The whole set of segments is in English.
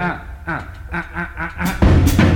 อะอะอะอะอะ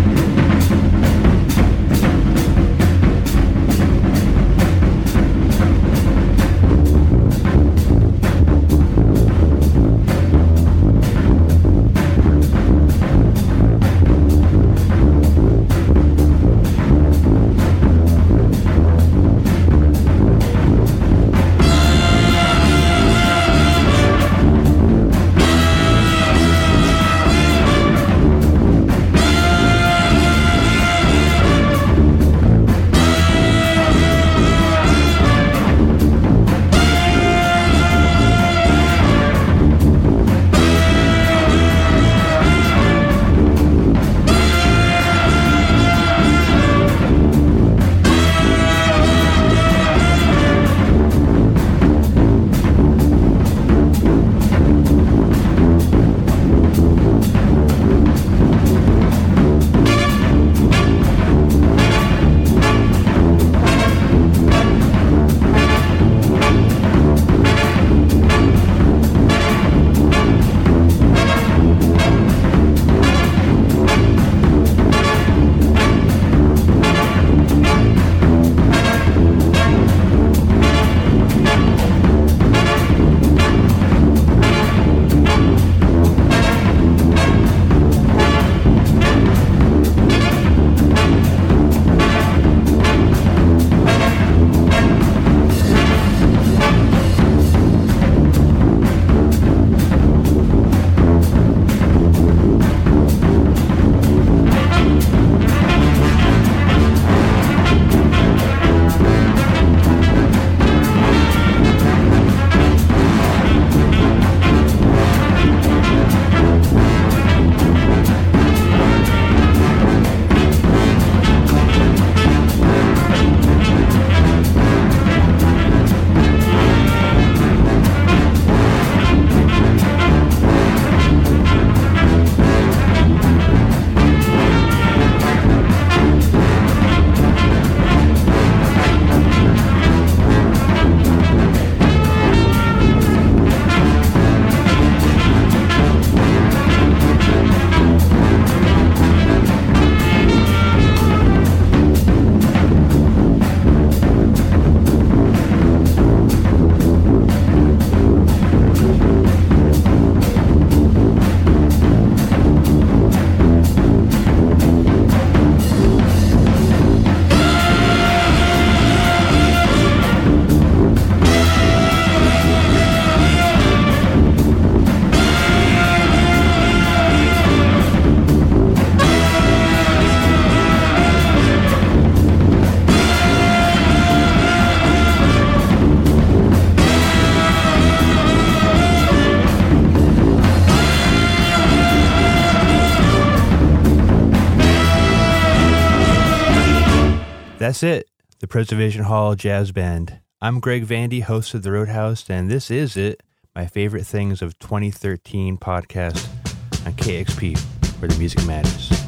That's it. The Preservation Hall Jazz Band. I'm Greg Vandy, host of The Roadhouse, and this is it, my favorite things of 2013 podcast on KEXP, where the music matters.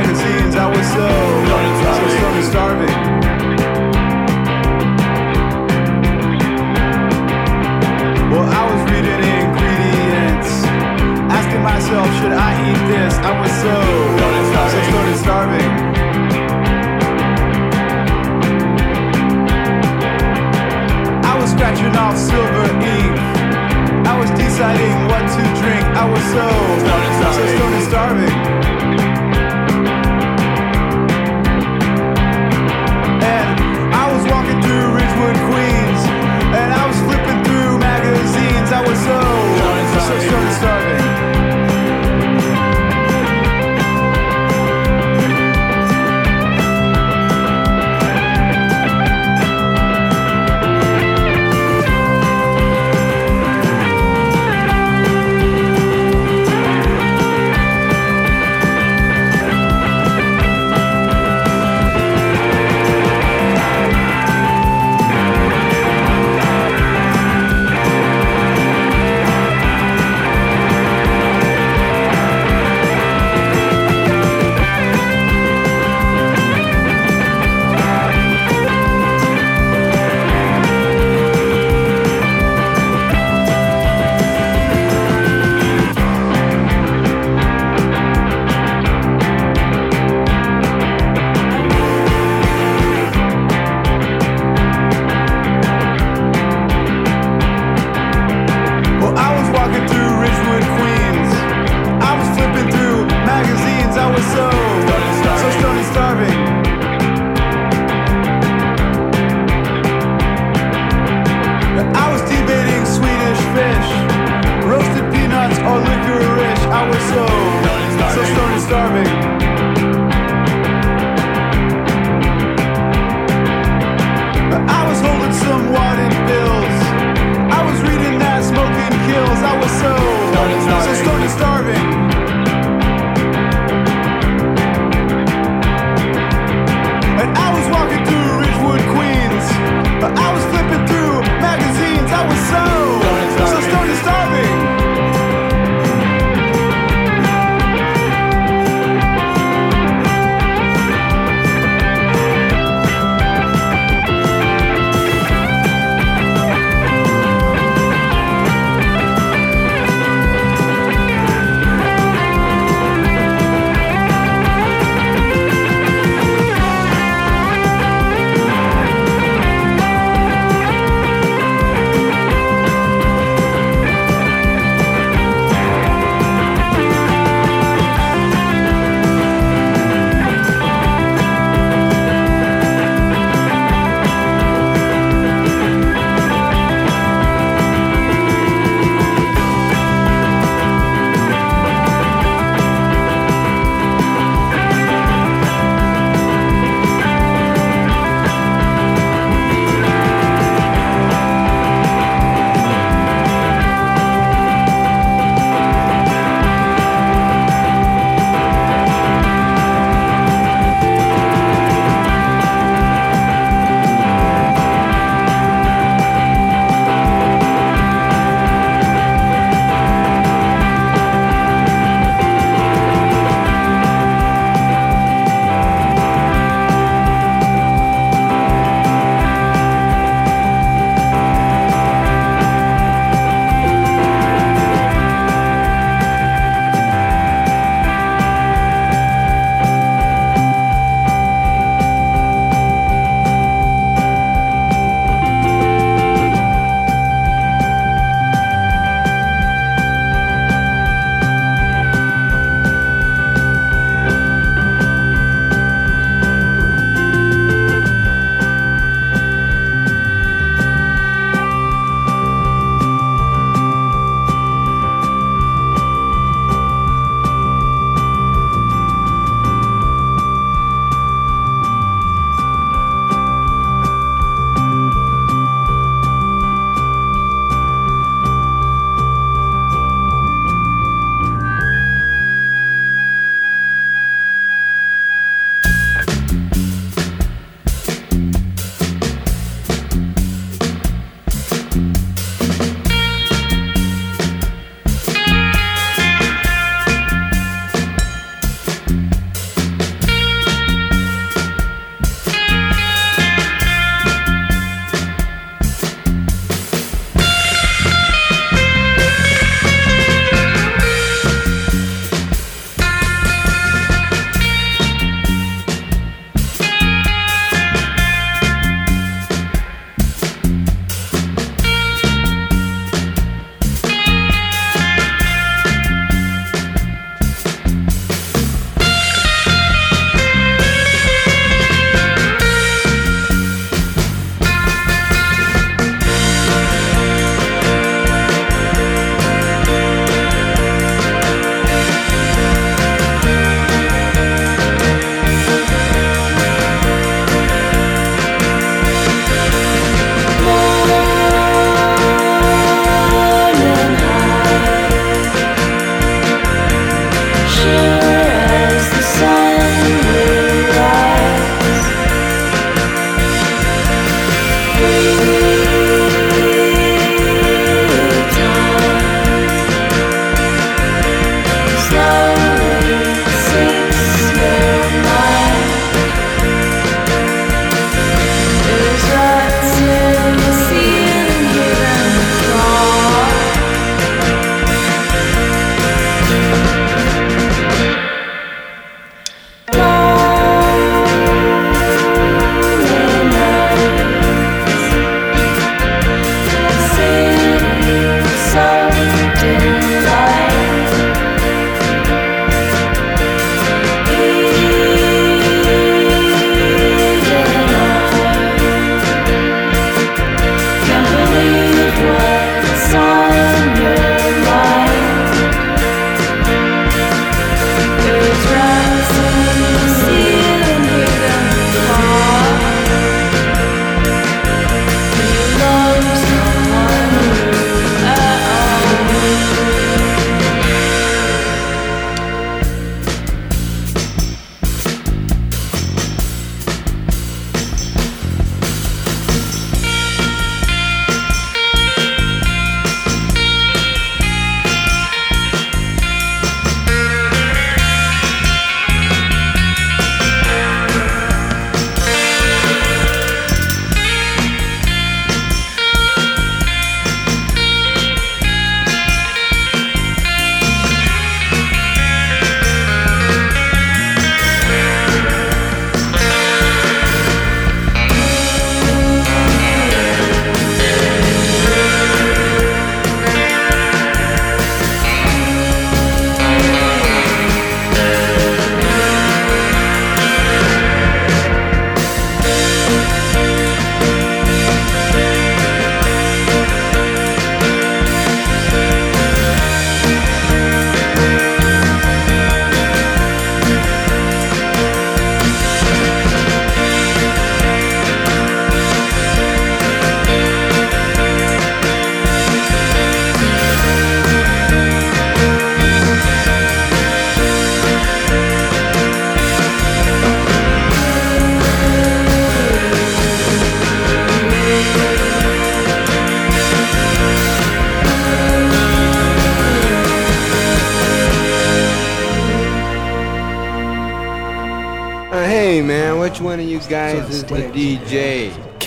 Magazines. I was so,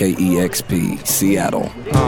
KEXP, Seattle.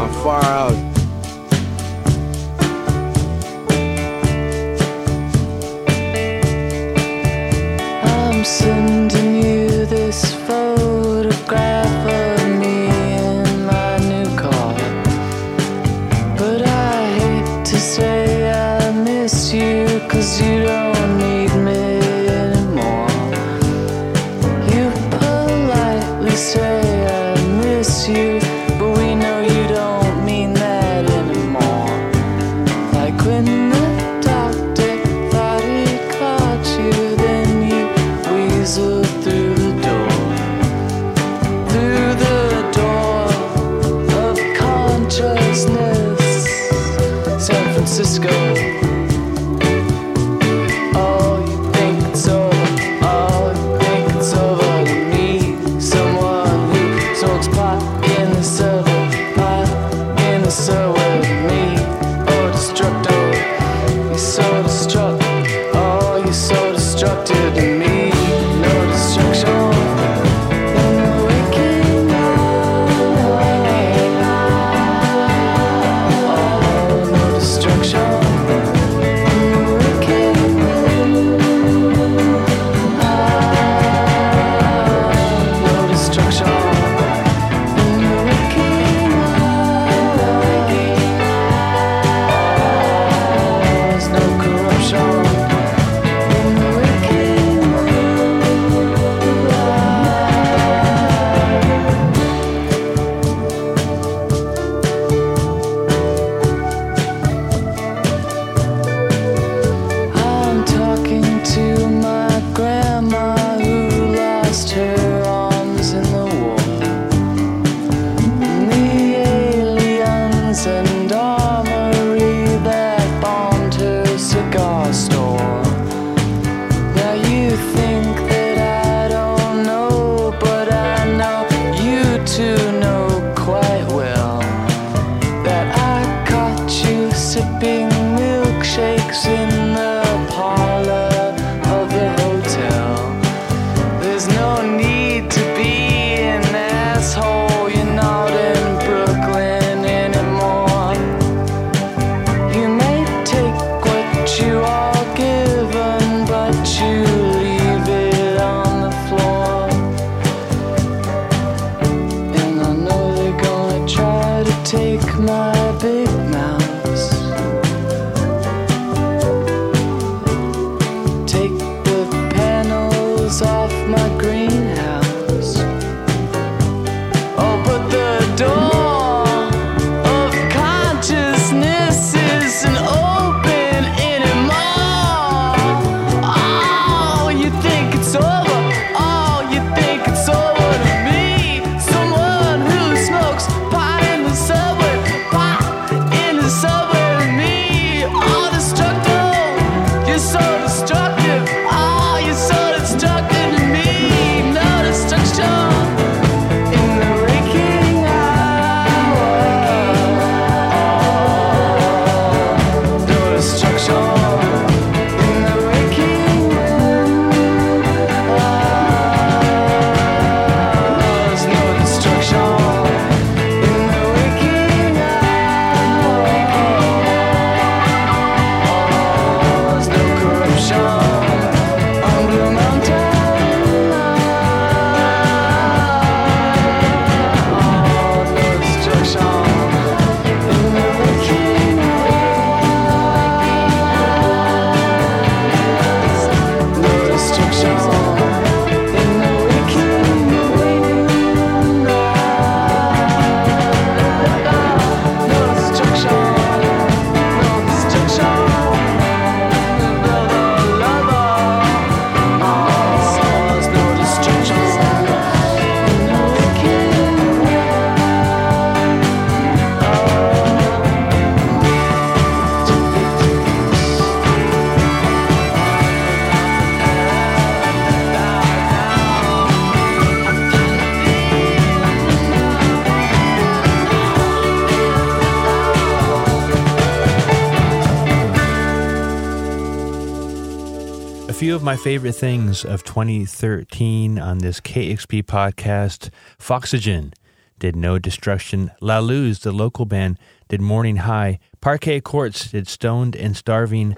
my favorite things of 2013 on this KEXP podcast. Foxygen did No Destruction. La Luz, the local band, did Morning High. Parquet Courts did Stoned and Starving.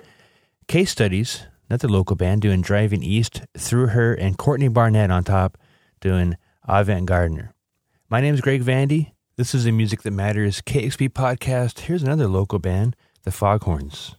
Case Studies, another local band, doing Driving East, Through Her, and Courtney Barnett on top doing Avant Gardener. My name is Greg Vandy. This is the Music That Matters KEXP podcast. Here's another local band, the Foghorns.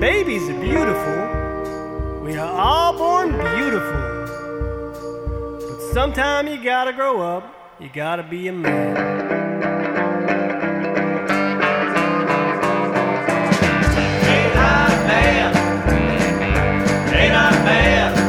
babies are beautiful. We are all born beautiful. But sometime you gotta grow up, you gotta be a man. Ain't I man? Ain't I man?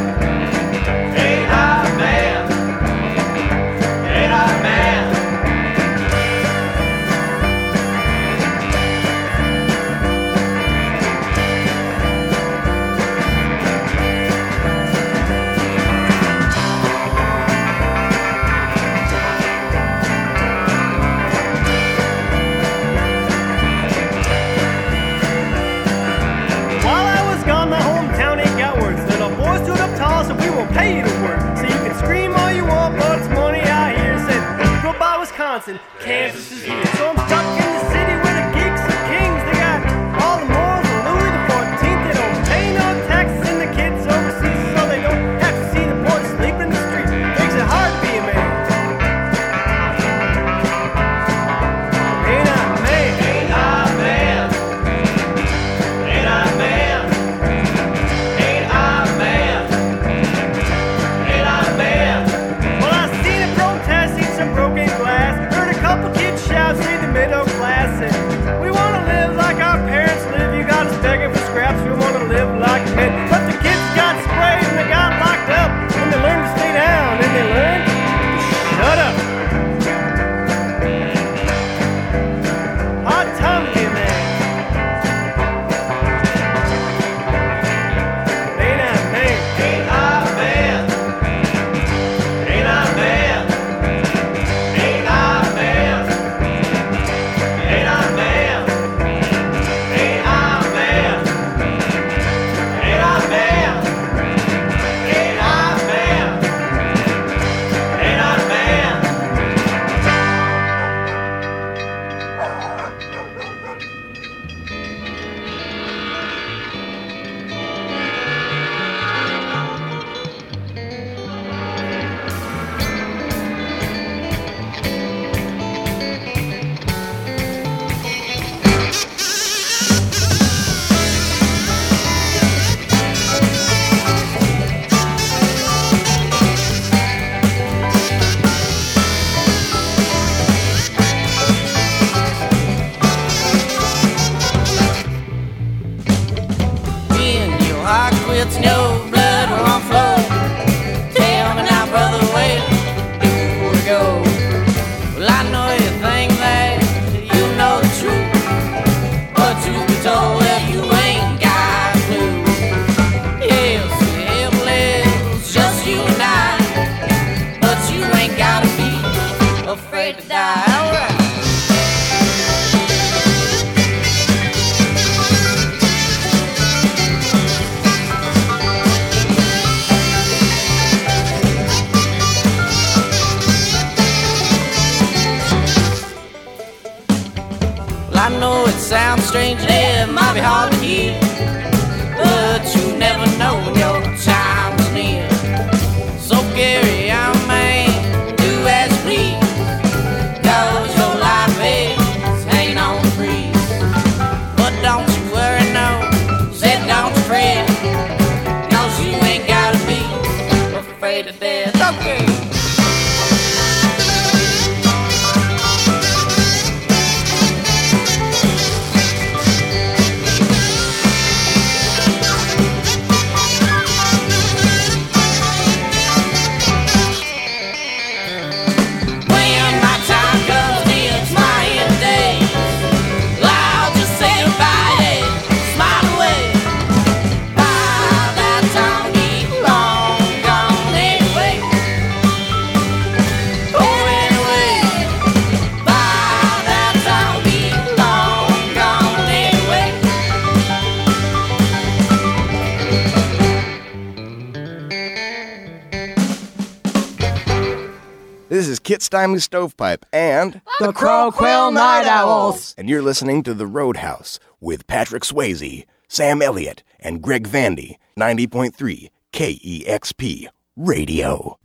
Stimey Stovepipe and The Crow Quill Night Owls. And you're listening to The Roadhouse with Patrick Swayze, Sam Elliott, and Greg Vandy, 90.3 KEXP Radio.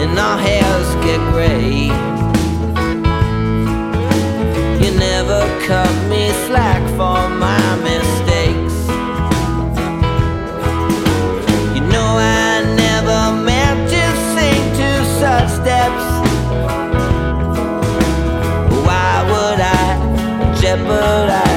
and our hairs get gray. You never cut me slack for my mistakes. You know I never meant to sing to such depths. Why would I jeopardize?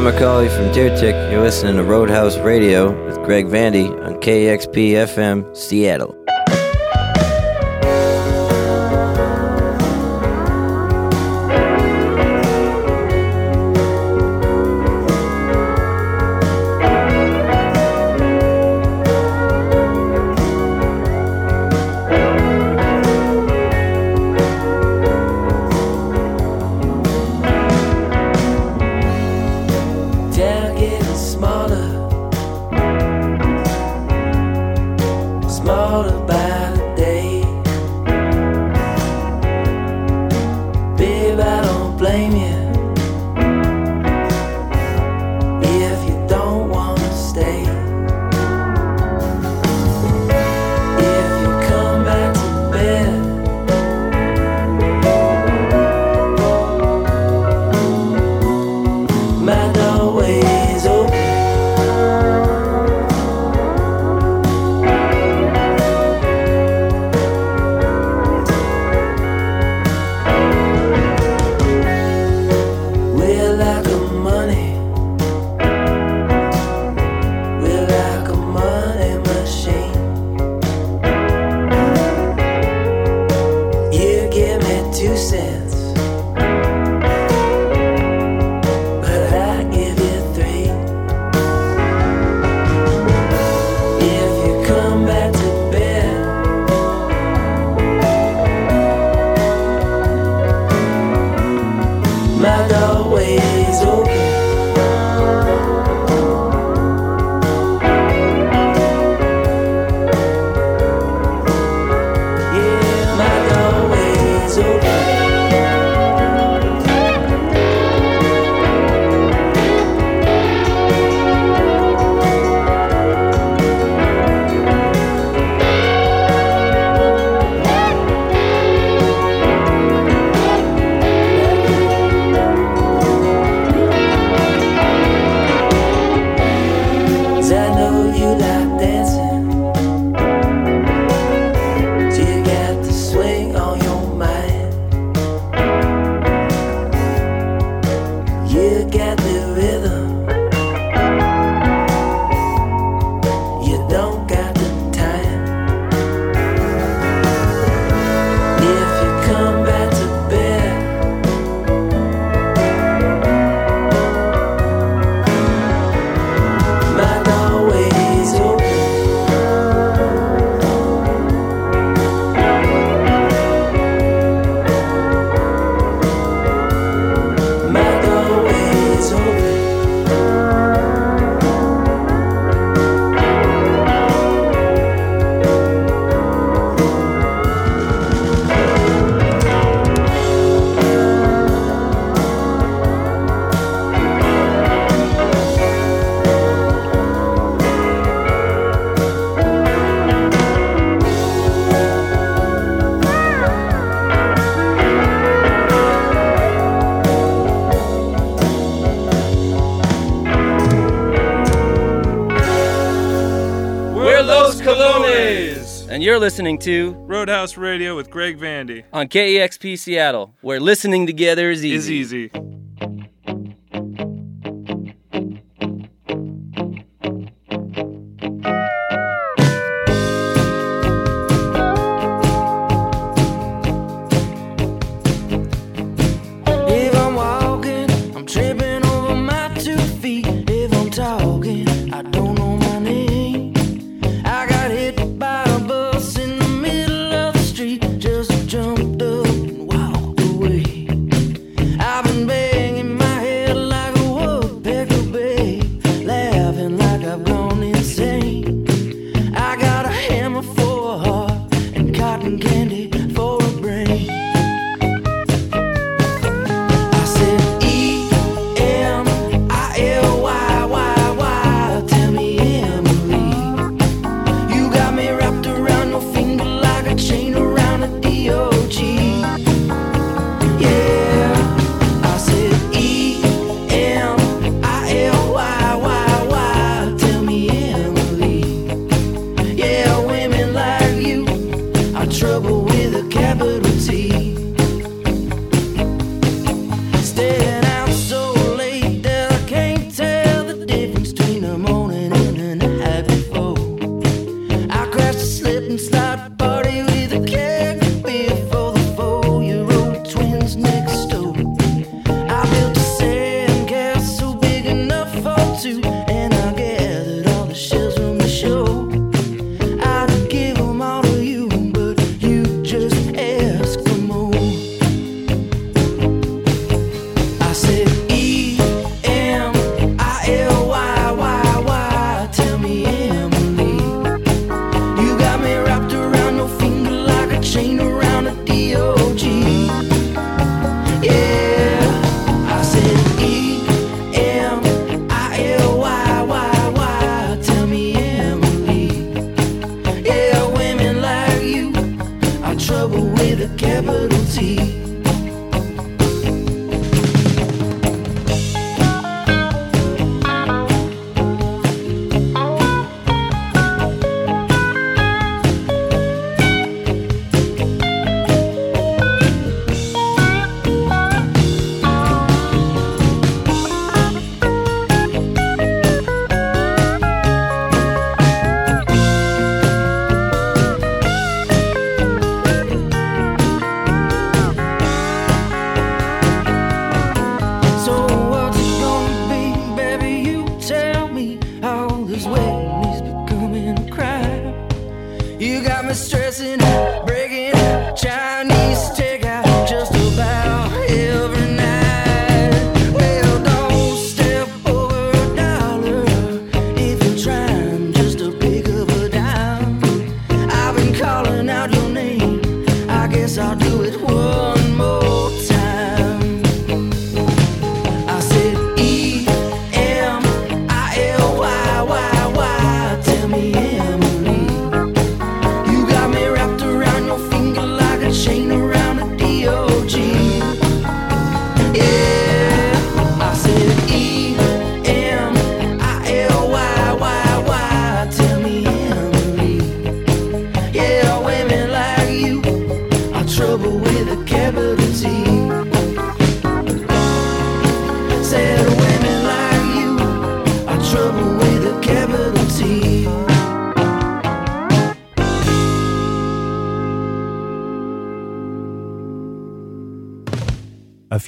John McCauley from Deer Tick. You're listening to Roadhouse Radio with Greg Vandy on KEXP FM Seattle. and you're listening to Roadhouse Radio with Greg Vandy on KEXP Seattle, where listening together is easy. Is easy.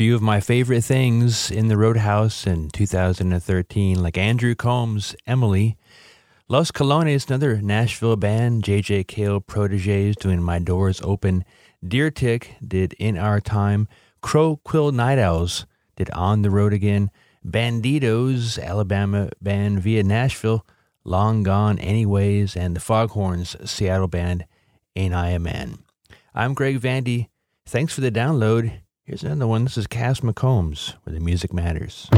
few of my favorite things in the Roadhouse in 2013, like Andrew Combs' Emily. Los Colognes, another Nashville band, JJ Cale Proteges doing My Doors Open. Deer Tick did In Our Time. Crow Quill Night Owls did On the Road Again. Banditos, Alabama band via Nashville. Long Gone Anyways. And the Foghorns, Seattle band, Ain't I a Man. I'm Greg Vandy. Thanks for the download. Here's another one. This is Cass McCombs with The Music Matters.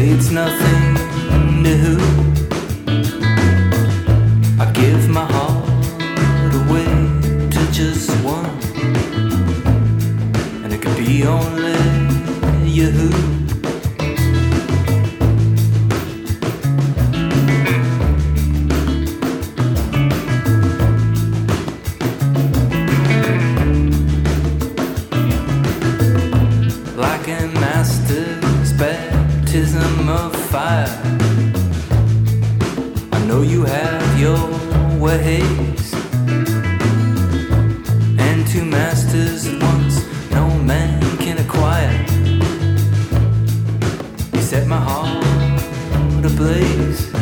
It's nothing new. I give my heart away to just one, and it could be only you. You have your ways, and two masters at once no man can acquire. You set my heart ablaze.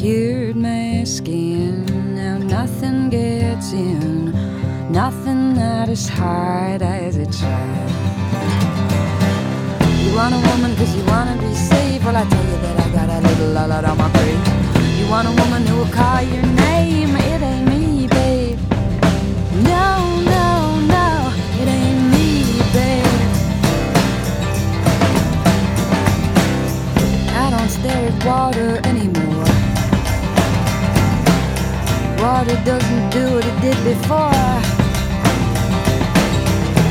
Cured my skin. Now nothing gets in. Nothing that is hard as it tries. You want a woman cause you wanna be safe. Well, I tell you that I got a little lot on my brain. You want a woman who will call your name. It ain't me, babe. No, no, no. It ain't me, babe. I don't stare at water Water doesn't do what it did before.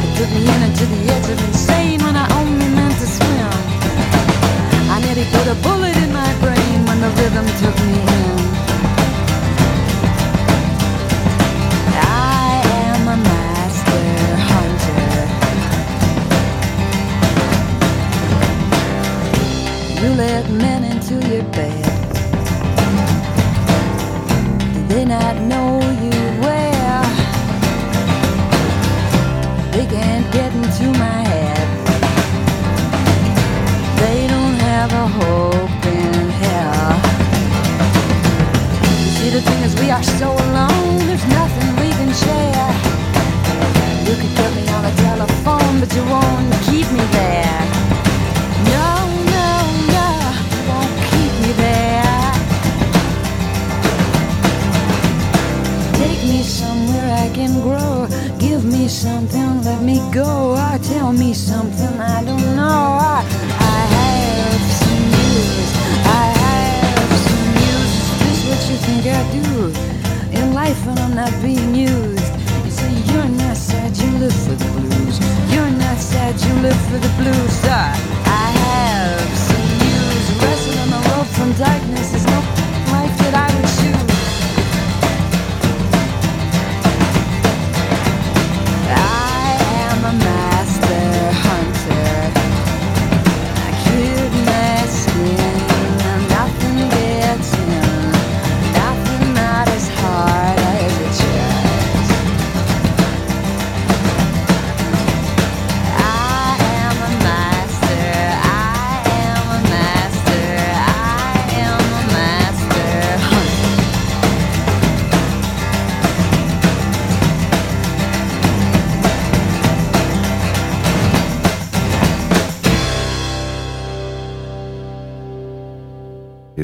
It took me in into the edge of insane when I only meant to swim. I nearly put a bullet in my brain when the rhythm took me in. I am a master hunter. You let men into your bed. Not know you well. They can't get into my head. They don't have a hope in hell. You see, the thing is, we are so alone. There's nothing we can share. You could get me on the telephone, but you won't keep me there. Can grow. Give me something, let me go. Or tell me something I don't know. I, I have some news. I have some news. Is this what you think I do in life when I'm not being used? You say you're not sad, you live for the blues. You're not sad, you live for the blues. I, I have some news. Wrestling on the road from darkness is no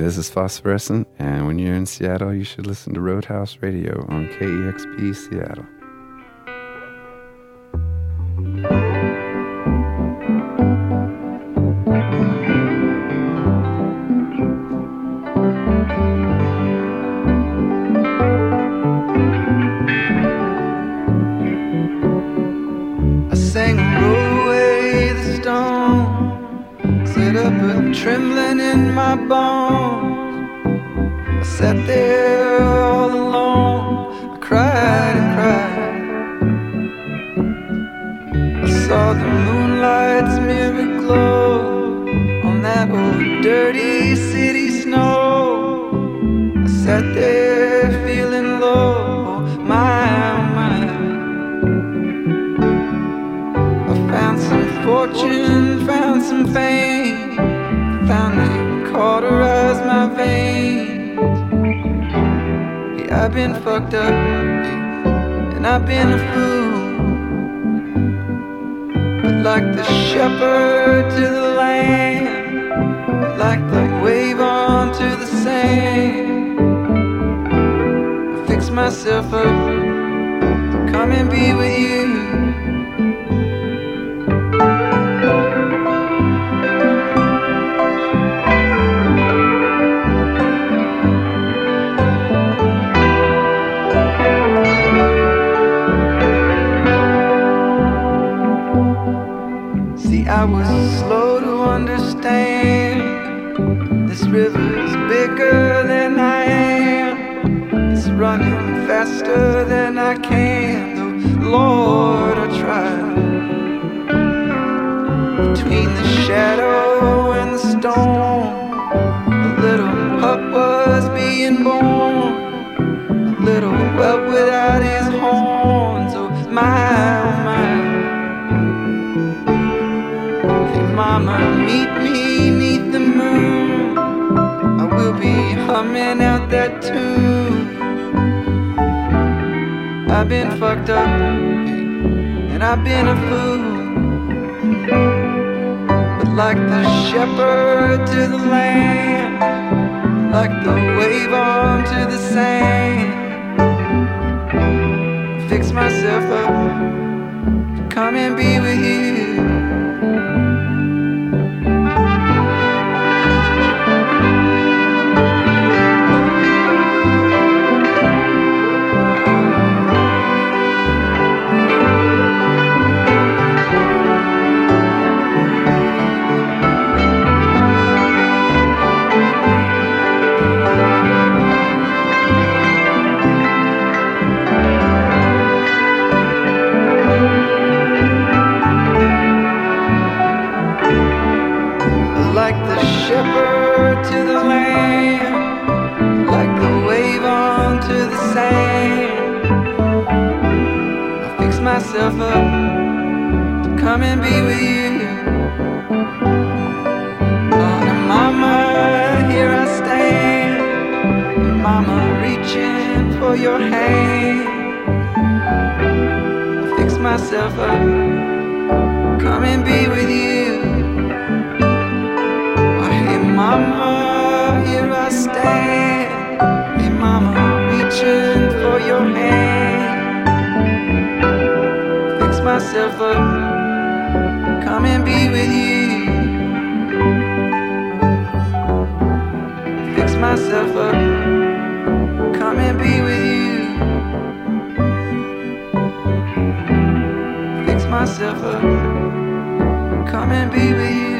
this is Phosphorescent, and when you're in Seattle, you should listen to Roadhouse Radio on KEXP Seattle. Trembling in my bones. I sat there all alone, I cried and cried. I saw the moonlight's mirror glow on that old dirty city snow. I sat there feeling low, oh my, oh my. I found some fortune, found some fame, my veins. Yeah, I've been fucked up, and I've been a fool. But like the shepherd to the lamb, like the wave onto the sand, I fix myself up, to come and be with you. Was slow to understand. This river's bigger than I am. It's running faster than I can. Though, Lord, I tried. Between the shadow and the storm, a little pup was being born. A little whelp without his mama, meet me neath the moon. I will be humming out that tune. I've been fucked up and I've been a fool. But like the shepherd to the lamb, like the wave onto the sand, fix myself up, come and be with for your hand. Fix myself up, come and be with you. Oh, hey, mama, here I stand. Hey, mama, reaching for your hand. Fix myself up, come and be with you. Fix myself up, come and be with you. Myself come and be with you.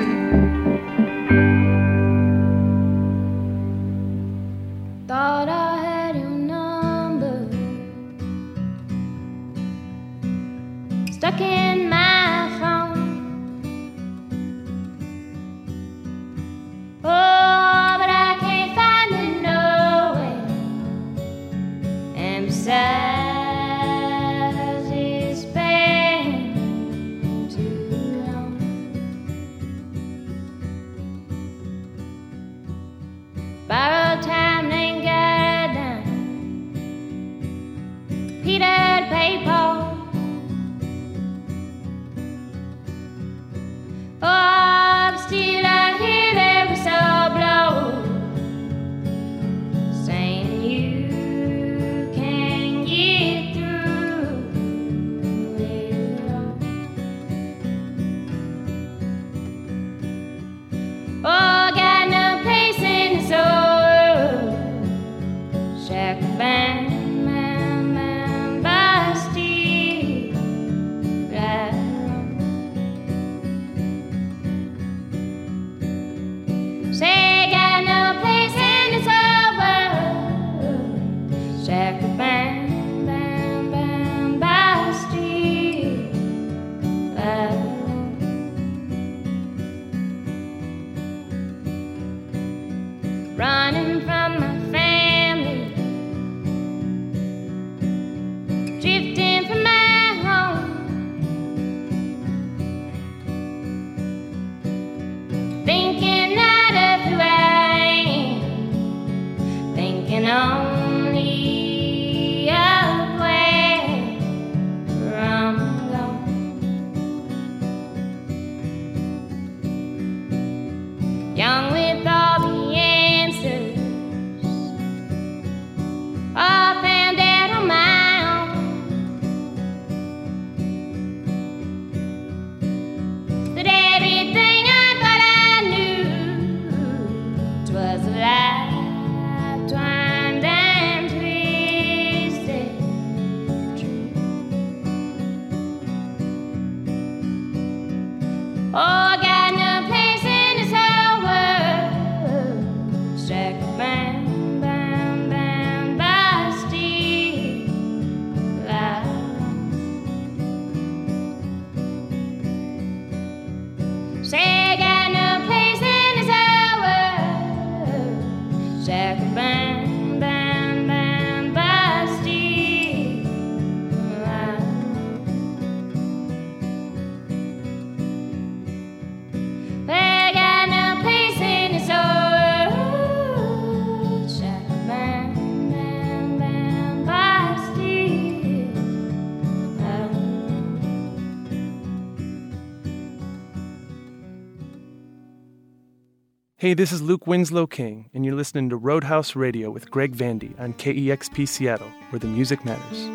Hey, this is Luke Winslow King, and you're listening to Roadhouse Radio with Greg Vandy on KEXP Seattle, where the music matters.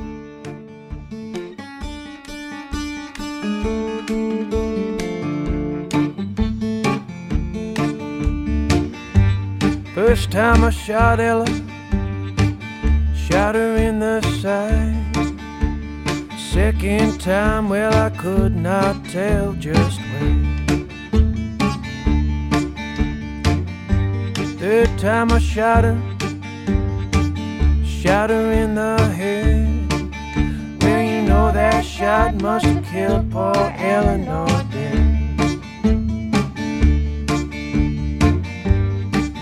First time I shot Ella, shot her in the side. Second time, well, I could not tell just when. Third time I shot her, shot her in the head. Well, you know that shot must have killed poor Eleanor dead.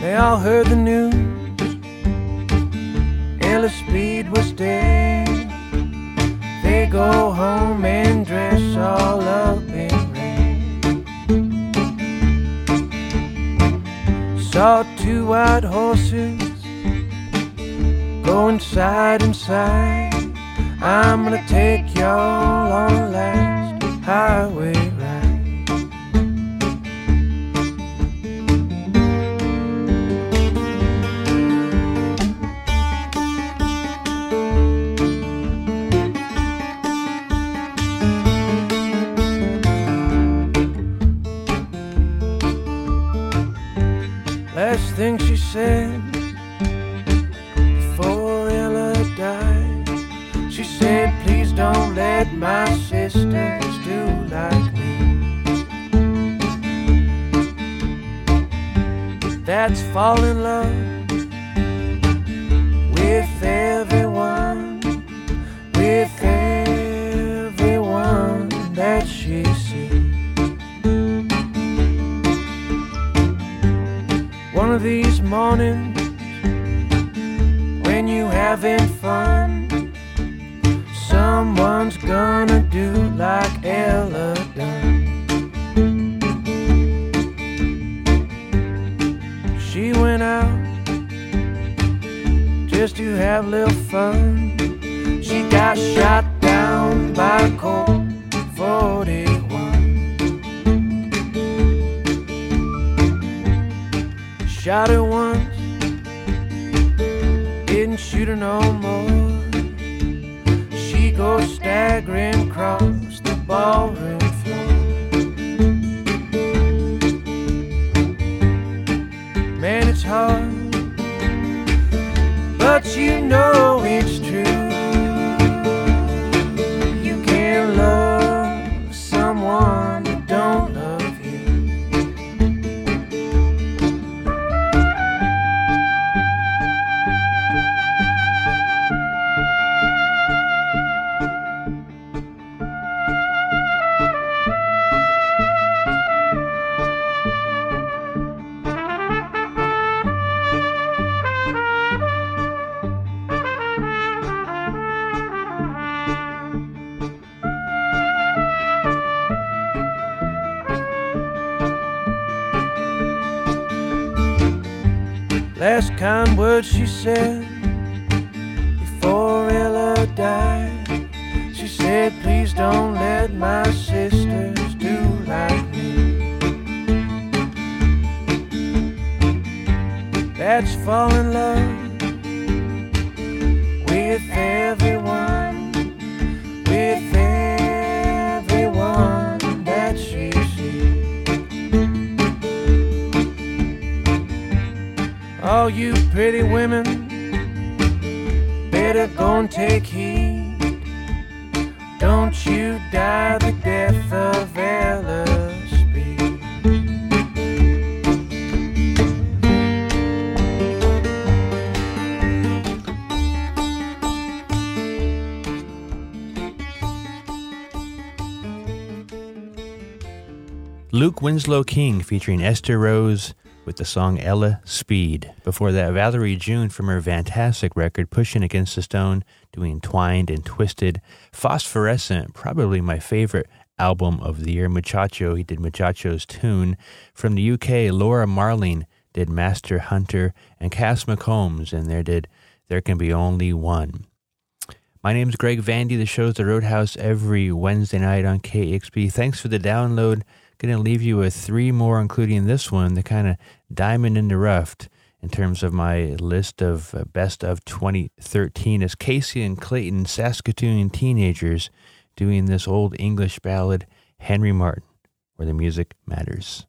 They all heard the news. Ella Speed was dead. They go home and dress all up in red. Saw two white horses going side and side. I'm gonna take y'all on last highway fall in love she said Winslow King featuring Esther Rose with the song Ella Speed. Before that, Valerie June from her fantastic record Pushing Against the Stone, doing Twined and Twisted. Phosphorescent, probably my favorite album of the year. Muchacho, he did Muchacho's tune. From the UK, Laura Marling did Master Hunter, and Cass McCombs, and there did There Can Be Only One. My name's Greg Vandy. The show's The Roadhouse every Wednesday night on KEXP. Thanks for the download. Going to leave you with three more, including this one, the kind of diamond in the rough in terms of my list of uh, best of 2013 is Kacy and Clayton, Saskatoon teenagers, doing this old English ballad, Henry Martin, where the music matters.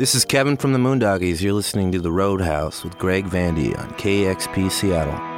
This is Kevin from the Moondoggies. You're listening to The Roadhouse with Greg Vandy on KEXP Seattle.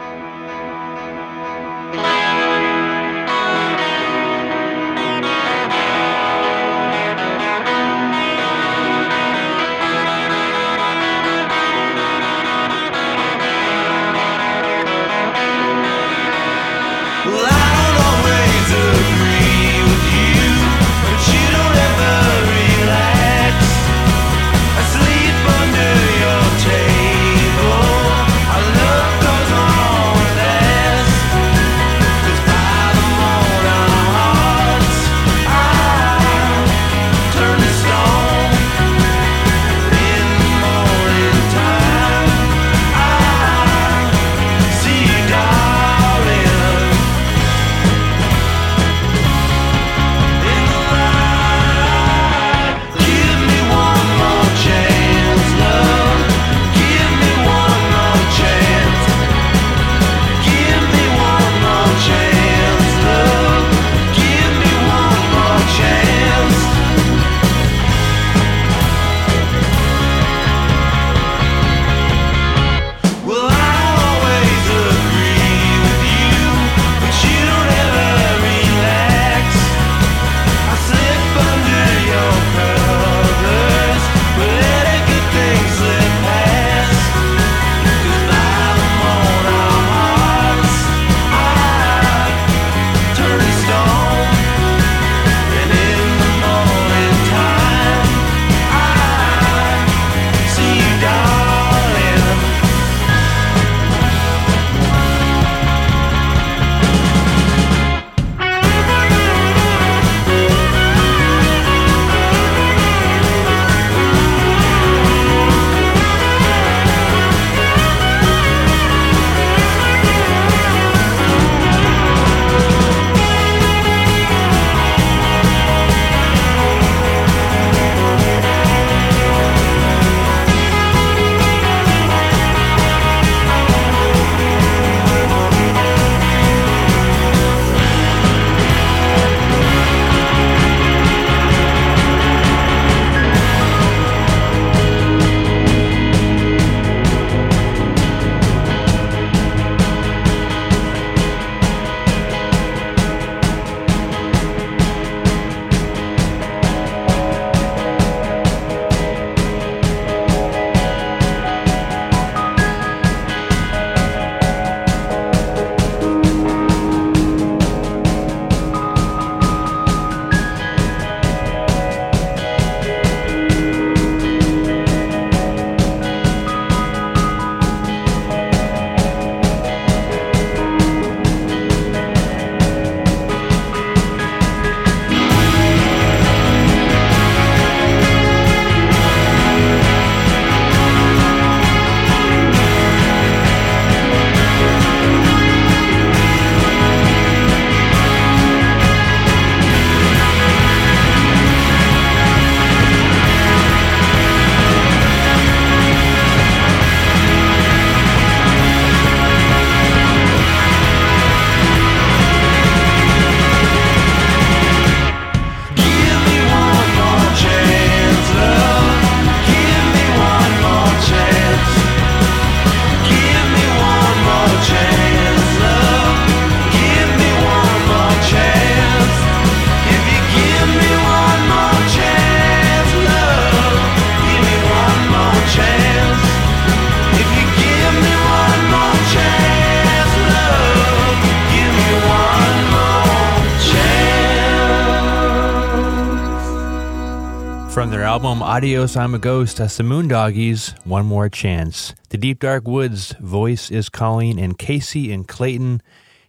Adios, I'm a Ghost, that's the Moondoggies, One More Chance. The Deep Dark Woods, Voice is Calling, and Kacy and Clayton,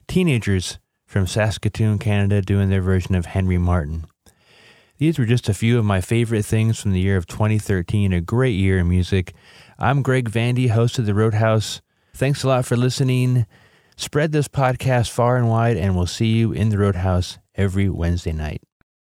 teenagers from Saskatoon, Canada, doing their version of Henry Martin. These were just a few of my favorite things from the year of 2013, a great year in music. I'm Greg Vandy, host of The Roadhouse. Thanks a lot for listening. Spread this podcast far and wide, and we'll see you in The Roadhouse every Wednesday night.